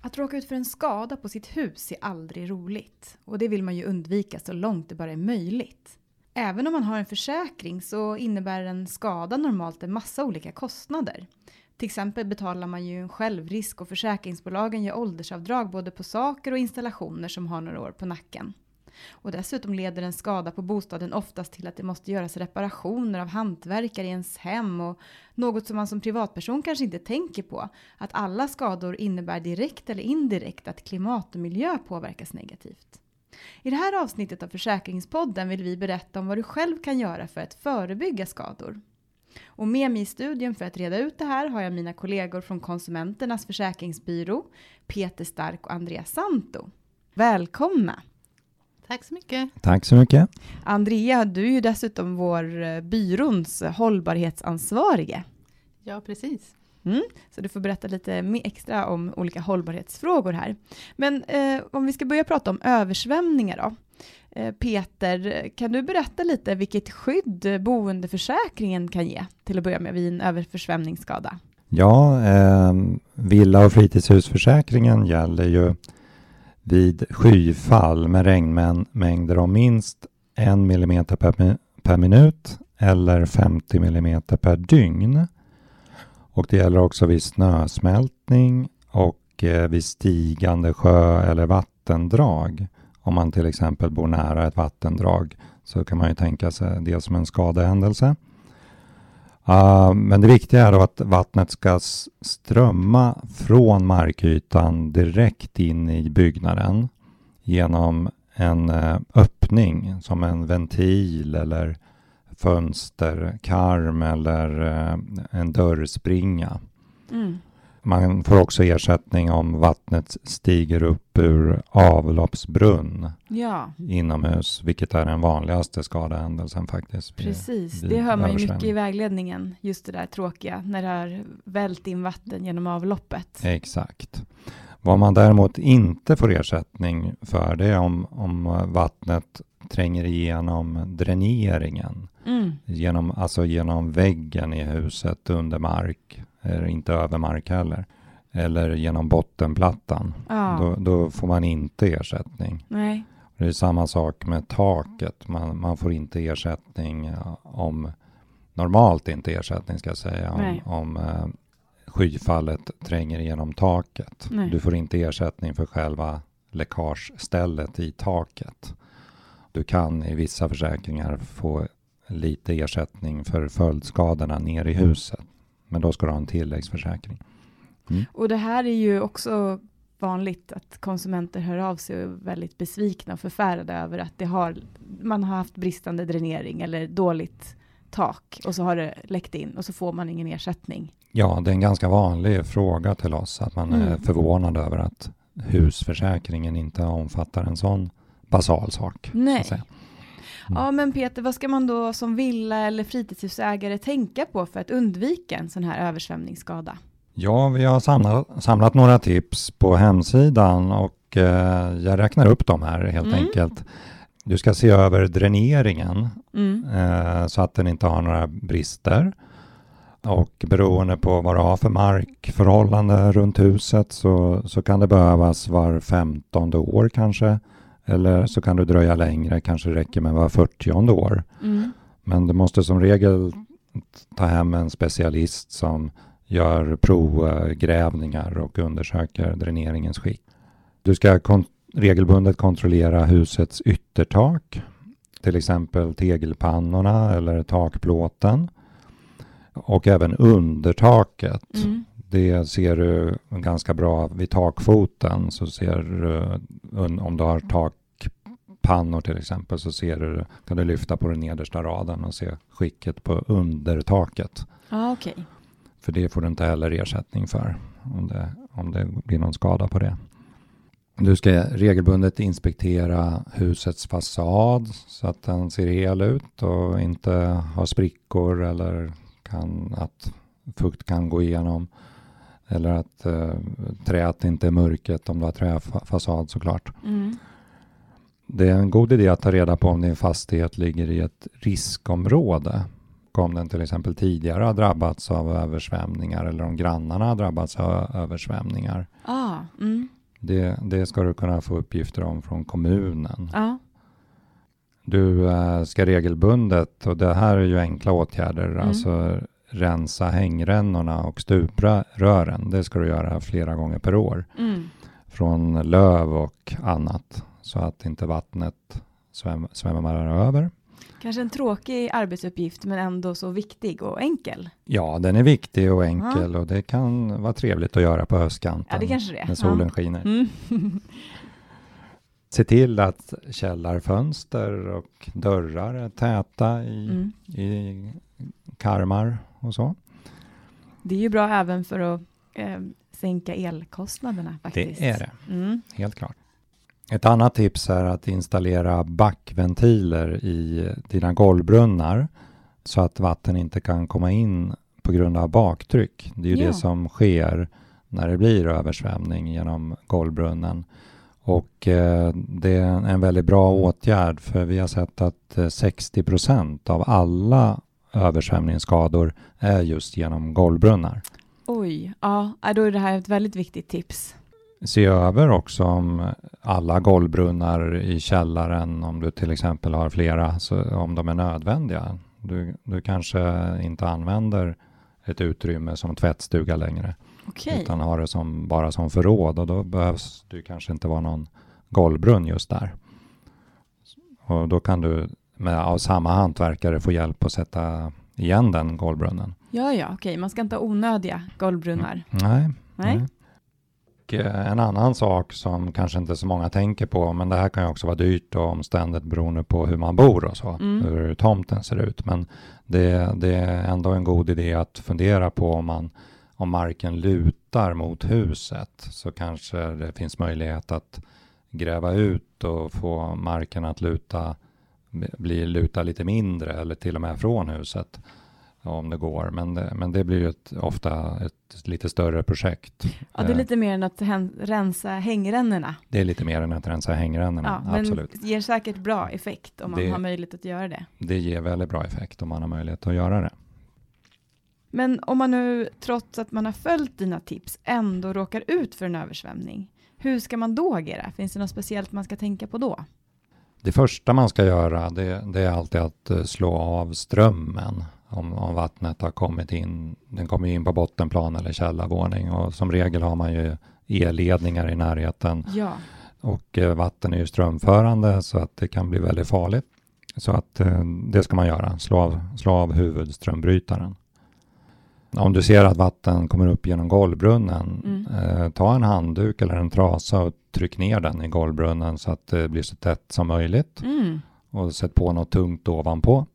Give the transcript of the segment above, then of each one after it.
Att råka ut för en skada på sitt hus är aldrig roligt och det vill man ju undvika så långt det bara är möjligt. Även om man har en försäkring så innebär en skada normalt en massa olika kostnader. Till exempel betalar man ju en självrisk och försäkringsbolagen gör åldersavdrag både på saker och installationer som har några år på nacken. Och dessutom leder en skada på bostaden oftast till att det måste göras reparationer av hantverkare i ens hem och något som man som privatperson kanske inte tänker på. Att alla skador innebär direkt eller indirekt att klimat och miljö påverkas negativt. I det här avsnittet av Försäkringspodden vill vi berätta om vad du själv kan göra för att förebygga skador. Och med mig i studion för att reda ut det här har jag mina kollegor från Konsumenternas försäkringsbyrå, Peter Stark och Andrea Santo. Välkomna! Tack så mycket. Tack så mycket. Andrea, du är ju dessutom vår eh, byråns hållbarhetsansvarige. Ja, precis. Mm, så du får berätta lite mer extra om olika hållbarhetsfrågor här. Men eh, om vi ska börja prata om översvämningar då. Eh, Peter, kan du berätta lite vilket skydd boendeförsäkringen kan ge till att börja med vid en översvämningsskada? Ja, eh, villa och fritidshusförsäkringen gäller ju vid skyfall med regnmängder om minst en millimeter per, per minut eller 50 millimeter per dygn. Och det gäller också vid snösmältning och eh, vid stigande sjö eller vattendrag. Om man till exempel bor nära ett vattendrag så kan man ju tänka sig det som en skadehändelse. Uh, men det viktiga är då att vattnet ska strömma från markytan direkt in i byggnaden genom en uh, öppning som en ventil eller fönsterkarm eller uh, en dörrspringa. Mm. Man får också ersättning om vattnet stiger upp ur avloppsbrunn ja. inomhus, vilket är den vanligaste skadehändelsen faktiskt. Precis, det hör man ju mycket i vägledningen, just det där tråkiga, när det har vält in vatten genom avloppet. Exakt. Vad man däremot inte får ersättning för det är om, om vattnet tränger igenom dräneringen, mm. genom, alltså genom väggen i huset under mark inte över mark heller. Eller genom bottenplattan. Ja. Då, då, får man inte ersättning. Nej. Det är samma sak med taket. Man, man får inte ersättning om, normalt inte ersättning ska jag säga, om, om eh, skyfallet tränger igenom taket. Nej. Du får inte ersättning för själva läckagestället i taket. Du kan i vissa försäkringar få lite ersättning för följdskadorna ner i huset. Men då ska du ha en tilläggsförsäkring. Mm. Och det här är ju också vanligt att konsumenter hör av sig och är väldigt besvikna och förfärade över att det har, man har haft bristande dränering eller dåligt tak och så har det läckt in och så får man ingen ersättning. Ja, det är en ganska vanlig fråga till oss att man mm. är förvånad över att husförsäkringen inte omfattar en sån basal sak. Nej. Så. Ja, men Peter, vad ska man då som villa eller fritidshusägare tänka på för att undvika en sån här översvämningsskada? Ja, vi har samlat, samlat några tips på hemsidan och eh, jag räknar upp dem här helt mm. enkelt. Du ska se över dräneringen mm. eh, så att den inte har några brister. Och beroende på vad du har för markförhållande runt huset så, så kan det behövas var femtonde år kanske eller så kan du dröja längre, kanske räcker med var 40 år. Mm. Men du måste som regel ta hem en specialist som gör provgrävningar och undersöker dräneringens skick. Du ska kon regelbundet kontrollera husets yttertak, till exempel tegelpannorna eller takplåten. Och även undertaket. Mm. Det ser du ganska bra vid takfoten. Så ser du om du har takpannor till exempel så ser du, kan du lyfta på den nedersta raden och se skicket på undertaket. Ah, okay. För det får du inte heller ersättning för om det, om det blir någon skada på det. Du ska regelbundet inspektera husets fasad så att den ser hel ut och inte har sprickor eller kan, att fukt kan gå igenom. Eller att eh, träet inte är mörket om du har träfasad såklart. Mm. Det är en god idé att ta reda på om din fastighet ligger i ett riskområde. Om den till exempel tidigare har drabbats av översvämningar eller om grannarna har drabbats av översvämningar. Ah, mm. Det, det ska du kunna få uppgifter om från kommunen. Ja. Du eh, ska regelbundet, och det här är ju enkla åtgärder, Mm. alltså rensa hängrännorna och stuprören. Det ska du göra flera gånger per år. Mm. Från löv och annat. Så att inte vattnet sväm, svämmar över. Kanske en tråkig arbetsuppgift men ändå så viktig och enkel. Ja, den är viktig och enkel och det kan vara trevligt att göra på höstkanten. Ja, det kanske det är. När solen skiner. Mm. Se till att källarfönster och dörrar är täta i, Mm. i karmar och så. Det är ju bra även för att eh, sänka elkostnaderna faktiskt. Det är det, Mm. helt klart. Ett annat tips är att installera backventiler i dina golvbrunnar så att vatten inte kan komma in på grund av baktryck. Det är ju Ja. det som sker när det blir översvämning genom golvbrunnen. Och eh, det är en väldigt bra åtgärd för vi har sett att eh, 60 procent av alla översvämningsskador är just genom golvbrunnar. Oj, ja, ja, då är det här ett väldigt viktigt tips. Se över också om alla golvbrunnar i källaren, om du till exempel har flera, så om de är nödvändiga. Du, du kanske inte använder ett utrymme som tvättstuga längre, Okej. utan har det som, bara som förråd och då behövs det kanske inte vara någon golvbrunn just där. Och då kan du med, av samma hantverkare få hjälp att sätta igen den golvbrunnen. Ja, ja, okej. Man ska inte ha onödiga golvbrunnar. Nej, Nej. Och eh, en annan sak som kanske inte så många tänker på, men det här kan ju också vara dyrt och omständigt beroende på hur man bor och så, Mm. hur tomten ser ut. Men det, det är ändå en god idé att fundera på om, man, om marken lutar mot huset så kanske det finns möjlighet att gräva ut och få marken att luta, bli luta lite mindre eller till och med från huset om det går. Men det, men det blir ju ett, ofta ett lite större projekt. Ja, det är Eh, lite mer än att hän- rensa hängrännorna. det är lite mer än att rensa hängrännorna, Ja, men absolut. det ger säkert bra effekt om man Det- har möjlighet att göra det. Det ger väldigt bra effekt om man har möjlighet att göra det. Men om man nu, trots att man har följt dina tips, ändå råkar ut för en översvämning, hur ska man då agera? Finns det något speciellt man ska tänka på då? Det första man ska göra det, det är alltid att eh, slå av strömmen om, om vattnet har kommit in. Den kommer in på bottenplan eller källarvåning och som regel har man ju elledningar i närheten Ja, och eh, vatten är ju strömförande så att det kan bli väldigt farligt. Så att eh, det ska man göra, slå av, slå av huvudströmbrytaren. Om du ser att vatten kommer upp genom golvbrunnen, Mm. eh, ta en handduk eller en trasa och tryck ner den i golvbrunnen så att det blir så tätt som möjligt mm. och sätt på något tungt ovanpå.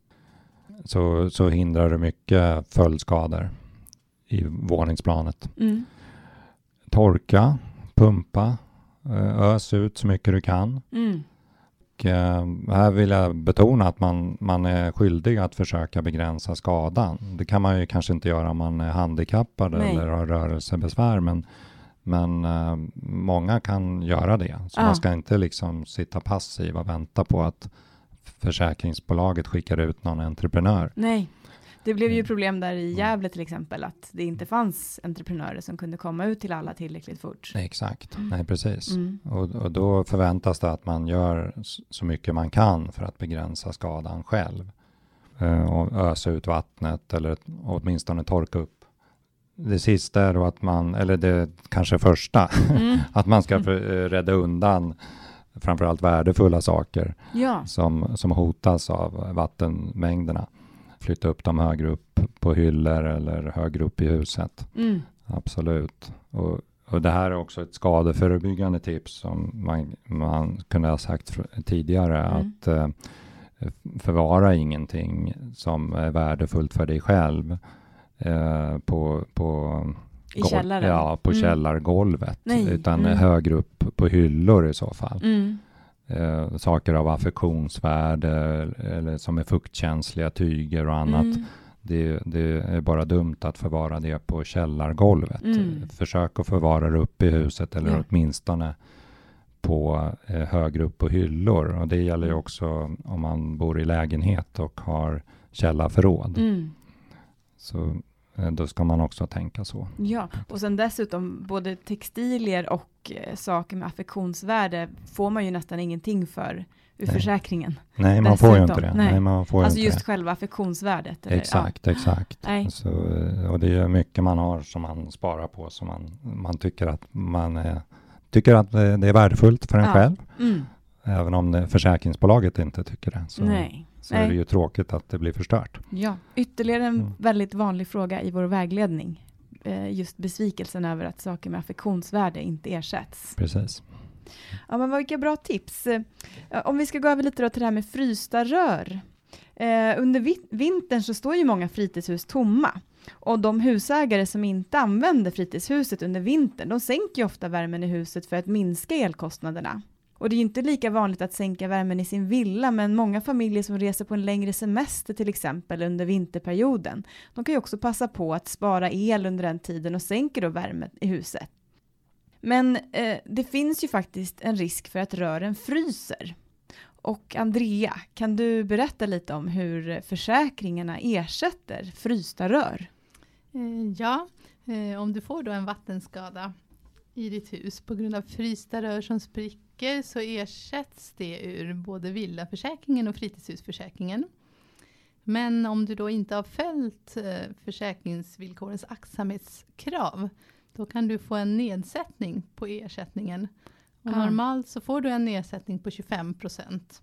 Så, så hindrar du mycket följdskador i våningsplanet Mm. torka, pumpa, eh, ös ut så mycket du kan. Mm. Och, eh, här vill jag betona att man, man är skyldig att försöka begränsa skadan. Det kan man ju kanske inte göra om man är handikappad Nej. eller har rörelsebesvär, men, men eh, många kan göra det. Så Ja. man ska inte liksom sitta passiv och vänta på att försäkringsbolaget skickar ut någon entreprenör. Nej, det blev ju Mm. problem där i Gävle till exempel, att det inte fanns entreprenörer som kunde komma ut till alla tillräckligt fort. Exakt, Mm. nej precis. Mm. Och, och då förväntas det att man gör så mycket man kan för att begränsa skadan själv. Eh, och ösa ut vattnet eller åtminstone torka upp. Det sista är då att man, eller det kanske första, Mm. att man ska för, eh, rädda undan framförallt värdefulla saker Ja, som, som hotas av vattenmängderna. Flytta upp dem högre upp på hyllor eller högre upp i huset. mm. Absolut. Och, och det här är också ett skadeförebyggande tips som man, man kunde ha sagt tidigare Mm. att eh, förvara ingenting som är värdefullt för dig själv eh, på, på, i källaren. Ja, på Mm. källargolvet Nej. utan Mm. högre upp på hyllor i så fall. Mm. Eh, saker av affektionsvärde eller som är fuktkänsliga tyger och annat. Mm. det, det, är bara dumt att förvara det på källargolvet. Mm. Försök att förvara det uppe i huset eller ja. åtminstone på eh, högre upp på hyllor. Och det gäller ju mm. också om man bor i lägenhet och har källarförråd. Mm. Så då ska man också tänka så. Ja, och sen dessutom både textilier och eh, saker med affektionsvärde får man ju nästan ingenting för ur Nej. försäkringen. Nej, man dessutom. får ju inte det. Nej. Nej man får alltså just det. själva affektionsvärdet. Eller? Exakt, ja. exakt. Så, eh, och det är mycket man har som man sparar på som man, man tycker att man är tycker att det är värdefullt för en ja. själv. Mm. Även om det, försäkringsbolaget inte tycker det. Så, Nej. Så Nej. är det ju tråkigt att det blir förstört. Ja, ytterligare en mm. väldigt vanlig fråga i vår vägledning. Eh, just besvikelsen över att saker med affektionsvärde inte ersätts. Precis. Ja, men vilka bra tips. Eh, om vi ska gå över lite då till det här med frysta rör. Eh, under vintern så står ju många fritidshus tomma. Och de husägare som inte använder fritidshuset under vintern, de sänker ofta värmen i huset för att minska elkostnaderna. Och det är ju inte lika vanligt att sänka värmen i sin villa, men många familjer som reser på en längre semester till exempel under vinterperioden, de kan ju också passa på att spara el under den tiden och sänker då värmen i huset. Men eh, det finns ju faktiskt en risk för att rören fryser. Och Andrea, kan du berätta lite om hur försäkringarna ersätter frysta rör? Eh, ja, eh, om du får då en vattenskada i ditt hus på grund av frysta rör som spricker så ersätts det ur både villaförsäkringen och fritidshusförsäkringen. Men om du då inte har följt eh, försäkringsvillkorens aktsamhetskrav då kan du få en nedsättning på ersättningen. Och ah. Normalt så får du en nedsättning på 25 procent.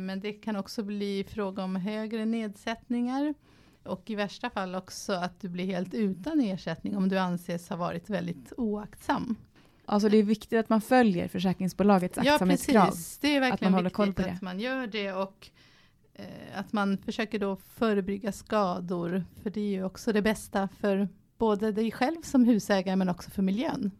Men det kan också bli fråga om högre nedsättningar. Och i värsta fall också att du blir helt utan ersättning om du anses ha varit väldigt oaktsam. Alltså det är viktigt att man följer försäkringsbolagets aktsamhetskrav. Ja, precis. Det är verkligen att man viktigt att man gör det och eh, att man försöker då förebygga skador. För det är ju också det bästa för både dig själv som husägare men också för miljön.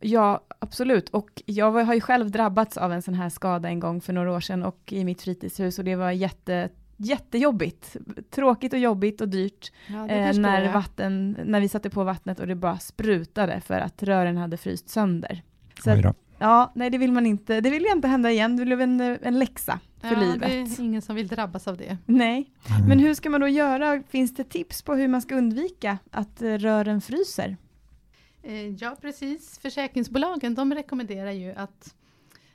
Ja, absolut. Och jag har ju själv drabbats av en sån här skada en gång för några år sedan och i mitt fritidshus och det var jätte jättejobbigt. Tråkigt och jobbigt och dyrt. Ja, eh, när, vatten, när vi satte på vattnet och det bara sprutade för att rören hade fryst sönder. Så ja, nej det vill man inte. Det vill inte hända igen. Det blev en, en läxa för ja, livet. Det är ingen som vill drabbas av det. Nej, mm. men hur ska man då göra? Finns det tips på hur man ska undvika att rören fryser? Eh, ja, precis. Försäkringsbolagen de rekommenderar ju att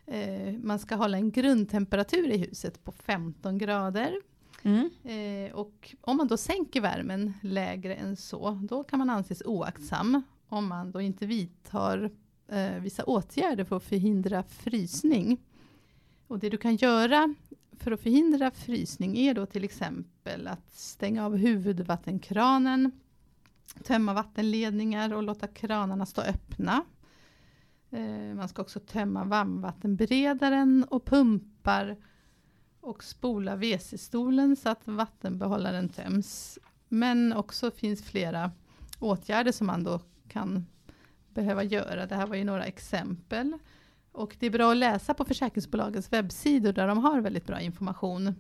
eh, man ska hålla en grundtemperatur i huset på 15 grader. Mm. Eh, och om man då sänker värmen lägre än så, då kan man anses oaktsam om man då inte vidtar eh, vissa åtgärder för att förhindra frysning. Och det du kan göra för att förhindra frysning är då till exempel att stänga av huvudvattenkranen, tömma vattenledningar och låta kranarna stå öppna. Eh, man ska också tömma varmvattenberedaren och pumpar och spola WC-stolen så att vattenbehållaren töms. Men också finns flera åtgärder som man då kan behöva göra. Det här var ju några exempel. Och det är bra att läsa på försäkringsbolagens webbsidor där de har väldigt bra information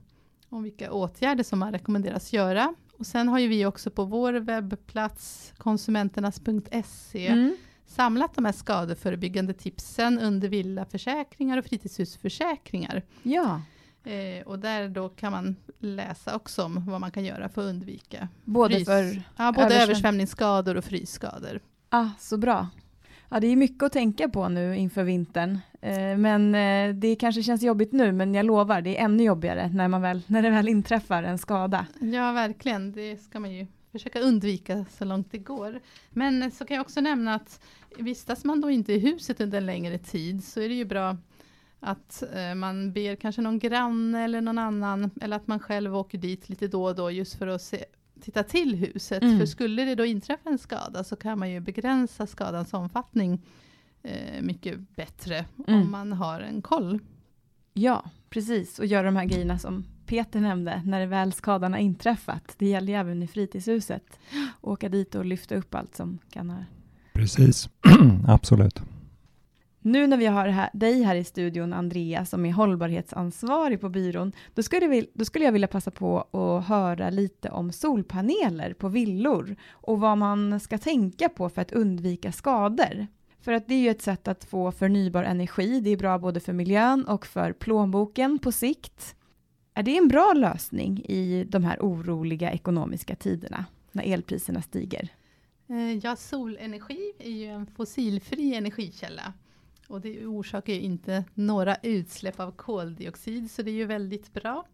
om vilka åtgärder som man rekommenderas göra. Och sen har ju vi också på vår webbplats konsumenternas.se mm. samlat de här skadeförebyggande tipsen under villaförsäkringar och fritidshusförsäkringar. Ja. Eh, och där då kan man läsa också om vad man kan göra för att undvika både, frys. för ja, både översvämningsskador och frysskador. Ah, så bra. Ja, det är mycket att tänka på nu inför vintern. Eh, men eh, det kanske känns jobbigt nu, men jag lovar, det är ännu jobbigare när, man väl, när det väl inträffar en skada. Ja, verkligen. Det ska man ju försöka undvika så långt det går. Men så kan jag också nämna att vistas man då inte i huset under en längre tid så är det ju bra att eh, man ber kanske någon granne eller någon annan, eller att man själv åker dit lite då och då just för att se, titta till huset. Mm. För skulle det då inträffa en skada så kan man ju begränsa skadans omfattning eh, mycket bättre mm. om man har en koll. Ja, precis. Och göra de här grejerna som Peter nämnde, när det väl skadan har inträffat. Det gäller ju även i fritidshuset. Åka dit och lyfta upp allt som kan ha... Precis, absolut. Nu när vi har här, dig här i studion, Andrea, som är hållbarhetsansvarig på byrån, då skulle, då skulle jag vilja passa på att höra lite om solpaneler på villor och vad man ska tänka på för att undvika skador. För att det är ju ett sätt att få förnybar energi. Det är bra både för miljön och för plånboken på sikt. Är det en bra lösning i de här oroliga ekonomiska tiderna när elpriserna stiger? Eh, ja, solenergi är ju en fossilfri energikälla och det orsakar ju inte några utsläpp av koldioxid så det är ju väldigt bra.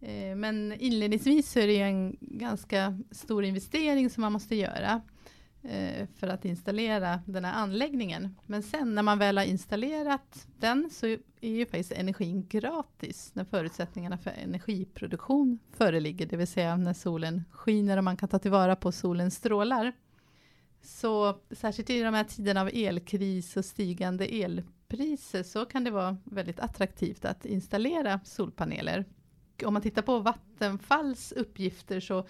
Eh, men inledningsvis så är det en ganska stor investering som man måste göra eh, för att installera den här anläggningen. Men sen när man väl har installerat den så är ju faktiskt energin gratis när förutsättningarna för energiproduktion föreligger, det vill säga när solen skiner och man kan ta tillvara på solens strålar. Så särskilt i de här tiderna av elkris och stigande elpriser så kan det vara väldigt attraktivt att installera solpaneler. Om man tittar på Vattenfalls uppgifter så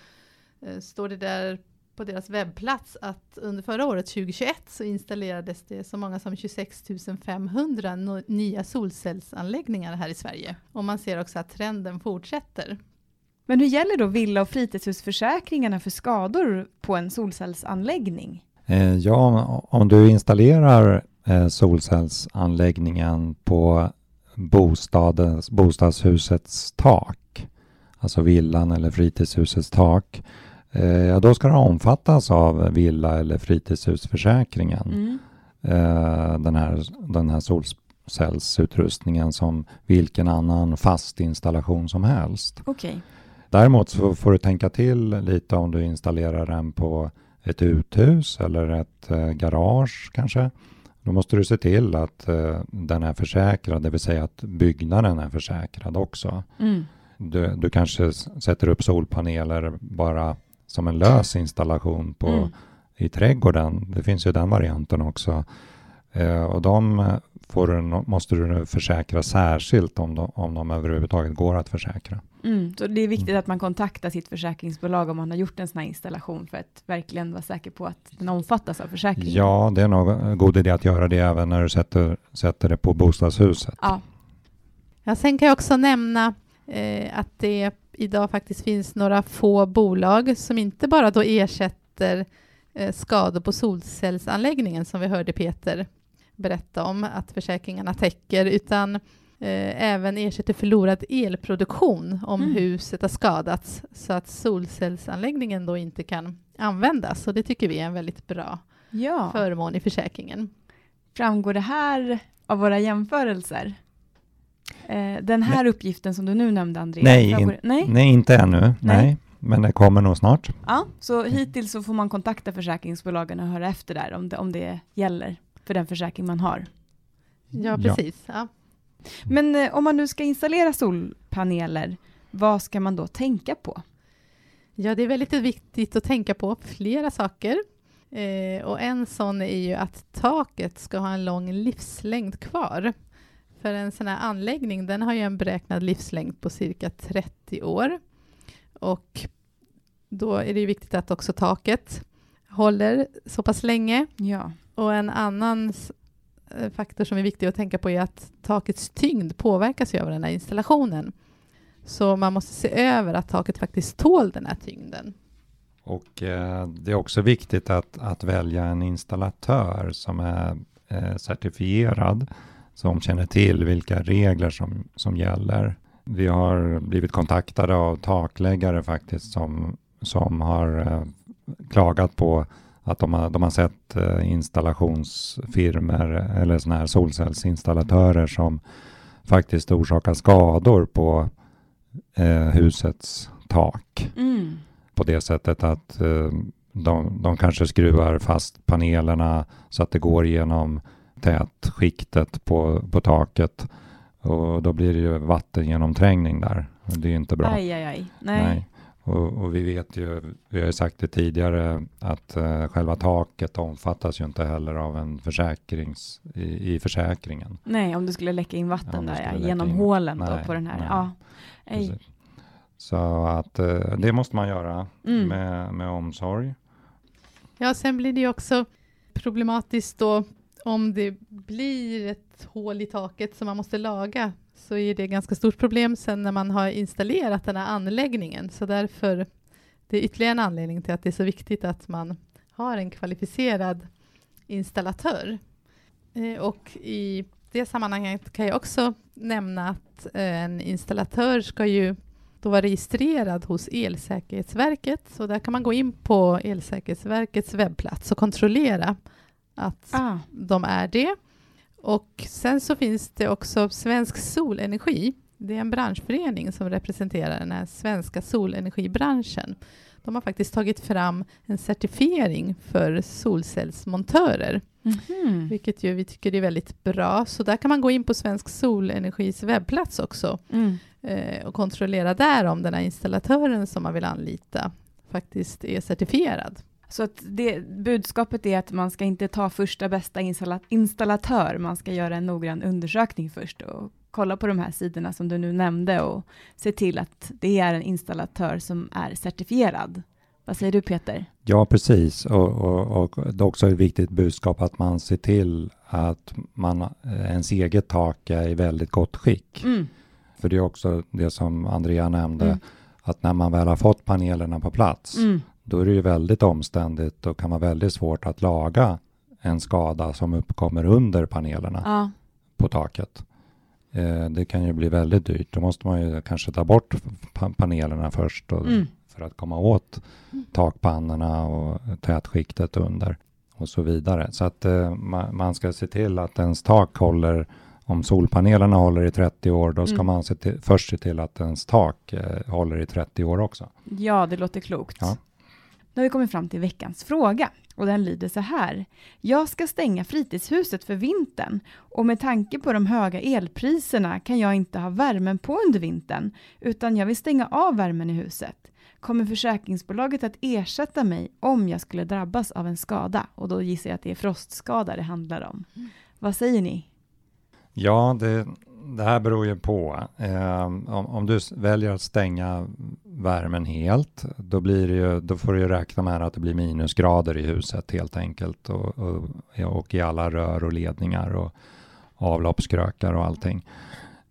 eh, står det där på deras webbplats att under förra året, 2021, så installerades det så många som 26 500 nya solcellsanläggningar här i Sverige. Och man ser också att trenden fortsätter. Men hur gäller då villa och fritidshusförsäkringarna för skador på en solcellsanläggning? Eh, ja, om du installerar eh, solcellsanläggningen på bostadens, bostadshusets tak, alltså villan eller fritidshusets tak, eh, ja, då ska det omfattas av villa eller fritidshusförsäkringen. Mm. Den, här, den här solcellsutrustningen som vilken annan fast installation som helst. Okay. Däremot så får du tänka till lite om du installerar den på ett uthus eller ett eh, garage kanske. Då måste du se till att eh, den är försäkrad, det vill säga att byggnaden är försäkrad också. Mm. Du, du, kanske sätter upp solpaneler bara som en lös installation på, mm. i trädgården. Det finns ju den varianten också. Eh, och de får du, måste du försäkra särskilt om de, om de överhuvudtaget går att försäkra. Mm, så det är viktigt mm. att man kontaktar sitt försäkringsbolag om man har gjort en sån här installation för att verkligen vara säker på att den omfattas av försäkringen. Ja, det är nog en god idé att göra det även när du sätter, sätter det på bostadshuset. Ja. ja sen kan jag också nämna eh, att det idag faktiskt finns några få bolag som inte bara då ersätter eh, skador på solcellsanläggningen som vi hörde Peter berätta om att försäkringarna täcker, utan eh, även ersätter förlorad elproduktion om mm. huset har skadats så att solcellsanläggningen då inte kan användas. Och det tycker vi är en väldigt bra ja. förmån i försäkringen. Framgår det här av våra jämförelser? Eh, den här nej. uppgiften som du nu nämnde, Andreas? Nej, in, nej? nej? inte ännu. Nej. nej. Men det kommer nog snart. Ja, så hittills så får man kontakta försäkringsbolagen och höra efter där om det, om det gäller för den försäkring man har. Ja, precis. Ja. Men eh, om man nu ska installera solpaneler, vad ska man då tänka på? Ja, det är väldigt viktigt att tänka på flera saker. Eh, och en sån är ju att taket ska ha en lång livslängd kvar. För en sån här anläggning, den har ju en beräknad livslängd på cirka 30 år. Och då är det ju viktigt att också taket håller så pass länge. Ja. Och en annan Eh, faktor som är viktig att tänka på är att takets tyngd påverkas av den här installationen. Så man måste se över att taket faktiskt tål den här tyngden. Och eh, det är också viktigt att, att välja en installatör som är eh, certifierad, som känner till vilka regler som, som gäller. Vi har blivit kontaktade av takläggare faktiskt som, som har eh, klagat på att de har, de har sett eh, installationsfirmer eller sådana här solcellsinstallatörer som faktiskt orsakar skador på eh, husets tak. Mm. På det sättet att eh, de, de kanske skruvar fast panelerna så att det går igenom tätskiktet på, på taket och då blir det ju vattengenomträngning där. Det är inte bra. Aj, aj, aj. Nej. Nej. Och, och, vi vet ju, vi har ju sagt det tidigare, att uh, själva taket omfattas ju inte heller av en försäkrings, i, i försäkringen. Nej, om det skulle läcka in vatten ja, där, ja, genom in. hålen nej, då på den här. Ja. Så att uh, det måste man göra mm. med, med omsorg. Ja, sen blir det ju också problematiskt då om det blir ett hål i taket som man måste laga så är det ett ganska stort problem sen när man har installerat den här anläggningen. Så därför det är ytterligare en anledning till att det är så viktigt att man har en kvalificerad installatör. Eh, och i det sammanhanget kan jag också nämna att eh, en installatör ska ju då vara registrerad hos Elsäkerhetsverket. Så där kan man gå in på Elsäkerhetsverkets webbplats och kontrollera att ah. de är det. Och sen så finns det också Svensk Solenergi. Det är en branschförening som representerar den här svenska solenergibranschen. De har faktiskt tagit fram en certifiering för solcellsmontörer. Mm. Vilket ju vi tycker är väldigt bra. Så där kan man gå in på Svensk Solenergis webbplats också mm. eh, och kontrollera där om den här installatören som man vill anlita faktiskt är certifierad. Så att det, budskapet är att man ska inte ta första bästa installatör, man ska göra en noggrann undersökning först och kolla på de här sidorna som du nu nämnde och se till att det är en installatör som är certifierad. Vad säger du Peter? Ja, precis. Och, och, och det är också ett viktigt budskap att man ser till att man, eh, ens eget tak är i väldigt gott skick. Mm. För det är också det som Andrea nämnde, mm. att när man väl har fått panelerna på plats, mm. Då är det ju väldigt omständigt och kan vara väldigt svårt att laga en skada som uppkommer under panelerna ja. på taket. Eh, det kan ju bli väldigt dyrt. Då måste man ju kanske ta bort panelerna först och, mm. för att komma åt takpannorna och tätskiktet under och så vidare. Så att eh, man, ska se till att ens tak håller om solpanelerna håller i 30 år, då ska mm. man se till, först se till att ens tak eh, håller i 30 år också. Ja, det låter klokt. Ja. Nu har vi kommit fram till veckans fråga och den lyder så här. Jag ska stänga fritidshuset för vintern och med tanke på de höga elpriserna kan jag inte ha värmen på under vintern utan jag vill stänga av värmen i huset. Kommer försäkringsbolaget att ersätta mig om jag skulle drabbas av en skada? Och då gissar jag att det är frostskada det handlar om. Mm. Vad säger ni? Ja, det, det här beror ju på. Eh, om, om, du väljer att stänga värmen helt, då, blir ju, då får du ju räkna med att det blir minusgrader i huset helt enkelt och, och, och i alla rör och ledningar och avloppskrökar och allting.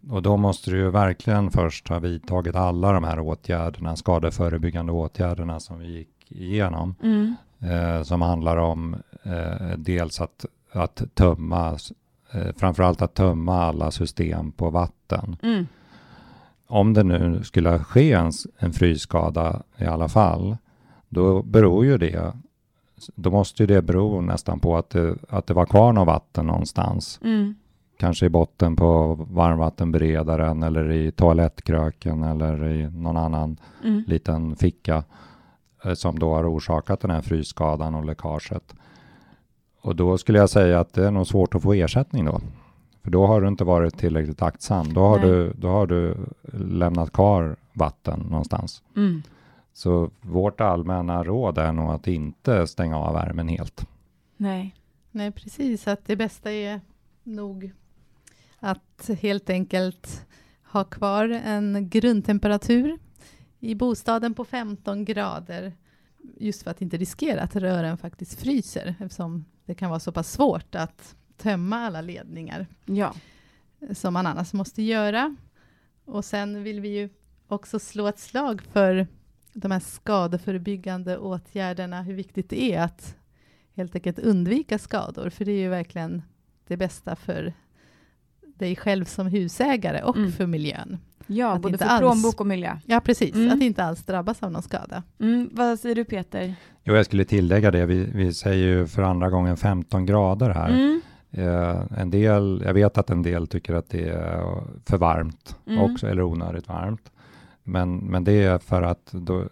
Och då måste du ju verkligen först ha vidtagit alla de här åtgärderna, skadeförebyggande åtgärderna som vi gick igenom, mm. eh, som handlar om eh, dels att, att tömma eh, framförallt att tömma alla system på vatten. Mm. Om det nu skulle ske en, en frysskada i alla fall, då beror ju det då måste ju det bero nästan på att det, att det var kvar något vatten någonstans. Mm. Kanske i botten på varmvattenberedaren eller i toalettkröken eller i någon annan mm. liten ficka eh, som då har orsakat den här frysskadan och läckaget. Och då skulle jag säga att det är nog svårt att få ersättning då. För då har du inte varit tillräckligt aktsam. Då har, du, då har du lämnat kvar vatten någonstans. Mm. Så vårt allmänna råd är nog att inte stänga av värmen helt. Nej, Nej precis. Att det bästa är nog att helt enkelt ha kvar en grundtemperatur i bostaden på 15 grader just för att inte riskera att rören faktiskt fryser eftersom det kan vara så pass svårt att tömma alla ledningar ja. som man annars måste göra. Och sen vill vi ju också slå ett slag för de här skadeförebyggande åtgärderna, hur viktigt det är att helt enkelt undvika skador, för det är ju verkligen det bästa för dig själv som husägare och mm. för miljön. Ja, att både för alls, plånbok och miljö. Ja, precis. Mm. Att inte alls drabbas av någon skada. Mm. Vad säger du Peter? Jo, jag skulle tillägga det. Vi, vi säger ju för andra gången 15 grader här. Mm. Eh, en del, jag vet att en del tycker att det är för varmt mm. också, eller onödigt varmt. Men, men det är för att då,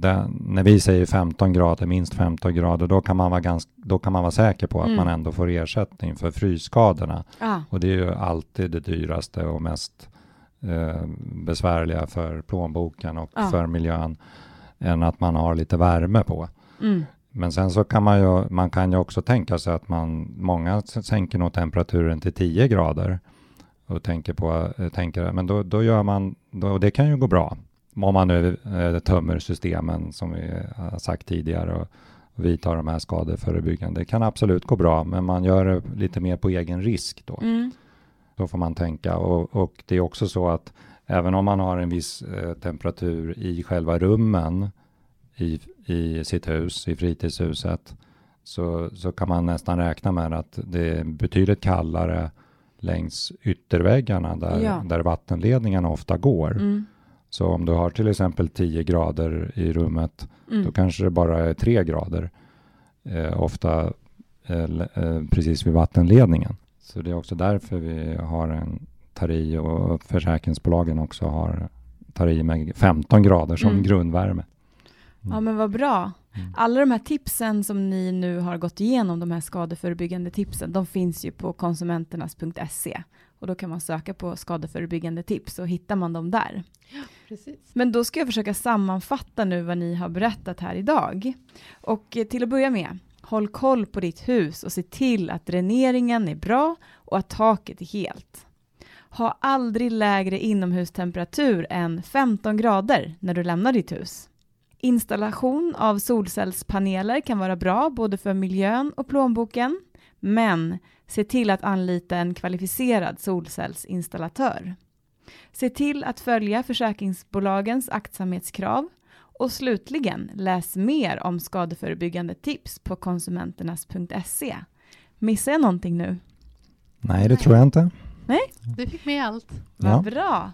det, när vi säger 15 grader, minst 15 grader, då kan man vara, ganska, då kan man vara säker på att mm. man ändå får ersättning för frysskadorna. Ah. Och det är ju alltid det dyraste och mest eh, besvärliga för plånboken och ah. för miljön än att man har lite värme på. Mm. Men sen så kan man ju, man kan ju också tänka sig att man, många sänker nog temperaturen till 10 grader och tänker på, eh, tänker, men då, då gör man, då, det kan ju gå bra. Om man nu eh, tömmer systemen som vi har sagt tidigare och, och vidta de här skadeförebyggande. Det kan absolut gå bra, men man gör det lite mer på egen risk då. Mm. Så får man tänka. Och, och, det är också så att även om man har en viss eh, temperatur i själva rummen i, i sitt hus, i fritidshuset, så, så kan man nästan räkna med att det är betydligt kallare längs ytterväggarna där, ja. där vattenledningarna ofta går. Mm. Så om du har till exempel 10 grader i rummet, mm. då kanske det bara är 3 grader, eh, ofta eh, eh, precis vid vattenledningen. Så det är också därför vi har en TARI och försäkringsbolagen också har TARI med 15 grader som mm. grundvärme. Ja men vad bra. Mm. Alla de här tipsen som ni nu har gått igenom, de här skadeförebyggande tipsen, de finns ju på konsumenternas.se och då kan man söka på skadeförebyggande tips och hittar man dem där. Precis. Men då ska jag försöka sammanfatta nu vad ni har berättat här idag. Och eh, till att börja med, håll koll på ditt hus och se till att dräneringen är bra och att taket är helt. Ha aldrig lägre inomhustemperatur än 15 grader när du lämnar ditt hus. Installation av solcellspaneler kan vara bra både för miljön och plånboken, men se till att anlita en kvalificerad solcellsinstallatör. Se till att följa försäkringsbolagens aktsamhetskrav och slutligen läs mer om skadeförebyggande tips på konsumenternas.se. Missar jag någonting nu? Nej, det tror jag inte. Nej? Du fick med allt. Vad ja. bra.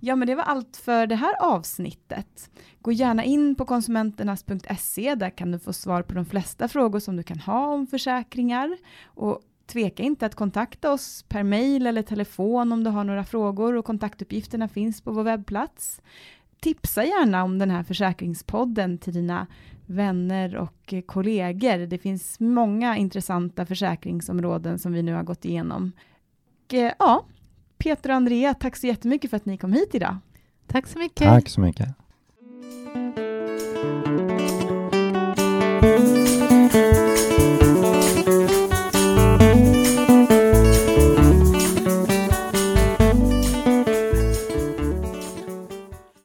Ja, men det var allt för det här avsnittet. Gå gärna in på konsumenternas.se. Där kan du få svar på de flesta frågor som du kan ha om försäkringar. Och tveka inte att kontakta oss per mail eller telefon om du har några frågor och kontaktuppgifterna finns på vår webbplats. Tipsa gärna om den här försäkringspodden till dina vänner och kollegor. Det finns många intressanta försäkringsområden som vi nu har gått igenom. Och, ja, Peter och Andrea, tack så jättemycket för att ni kom hit idag. Tack så mycket. Tack så mycket.